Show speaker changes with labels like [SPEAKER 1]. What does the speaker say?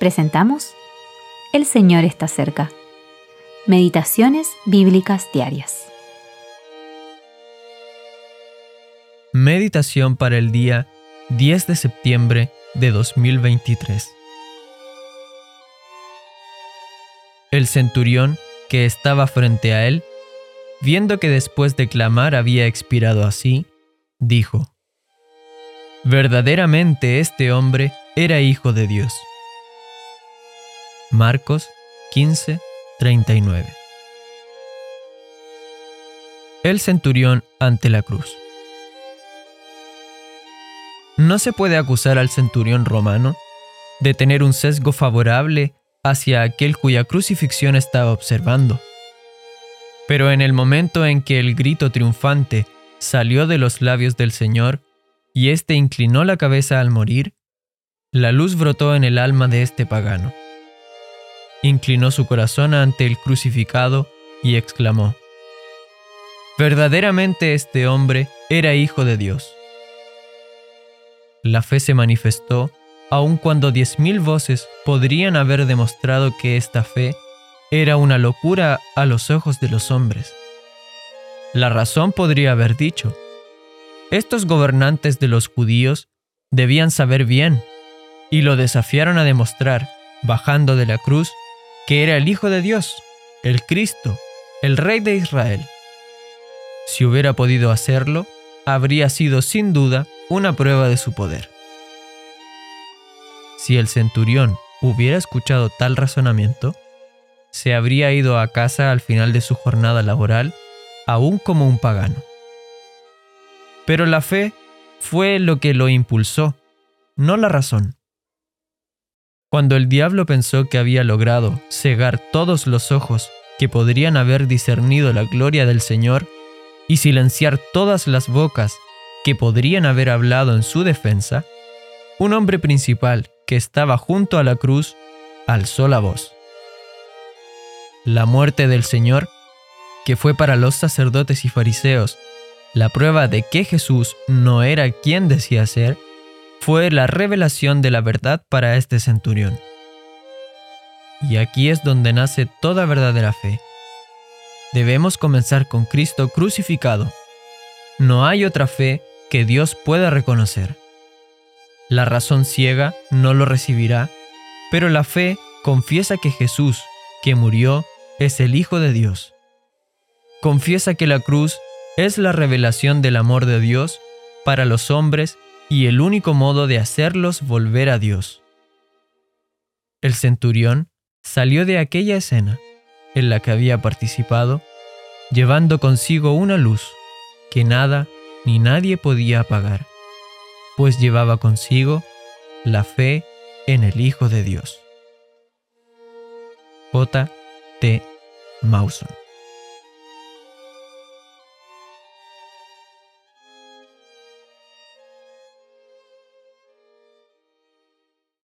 [SPEAKER 1] presentamos El Señor está cerca. Meditaciones Bíblicas Diarias.
[SPEAKER 2] Meditación para el día 10 de septiembre de 2023. El centurión que estaba frente a él, viendo que después de clamar había expirado así, dijo, Verdaderamente este hombre era hijo de Dios. Marcos 15, 39. El centurión ante la cruz. No se puede acusar al centurión romano de tener un sesgo favorable hacia aquel cuya crucifixión estaba observando. Pero en el momento en que el grito triunfante salió de los labios del Señor y éste inclinó la cabeza al morir, la luz brotó en el alma de este pagano inclinó su corazón ante el crucificado y exclamó, Verdaderamente este hombre era hijo de Dios. La fe se manifestó aun cuando diez mil voces podrían haber demostrado que esta fe era una locura a los ojos de los hombres. La razón podría haber dicho, estos gobernantes de los judíos debían saber bien, y lo desafiaron a demostrar, bajando de la cruz, que era el Hijo de Dios, el Cristo, el Rey de Israel. Si hubiera podido hacerlo, habría sido sin duda una prueba de su poder. Si el centurión hubiera escuchado tal razonamiento, se habría ido a casa al final de su jornada laboral, aún como un pagano. Pero la fe fue lo que lo impulsó, no la razón. Cuando el diablo pensó que había logrado cegar todos los ojos que podrían haber discernido la gloria del Señor y silenciar todas las bocas que podrían haber hablado en su defensa, un hombre principal que estaba junto a la cruz alzó la voz. La muerte del Señor, que fue para los sacerdotes y fariseos la prueba de que Jesús no era quien decía ser, fue la revelación de la verdad para este centurión. Y aquí es donde nace toda verdadera fe. Debemos comenzar con Cristo crucificado. No hay otra fe que Dios pueda reconocer. La razón ciega no lo recibirá, pero la fe confiesa que Jesús, que murió, es el Hijo de Dios. Confiesa que la cruz es la revelación del amor de Dios para los hombres y el único modo de hacerlos volver a Dios. El centurión salió de aquella escena en la que había participado, llevando consigo una luz que nada ni nadie podía apagar, pues llevaba consigo la fe en el Hijo de Dios. J. T. Mawson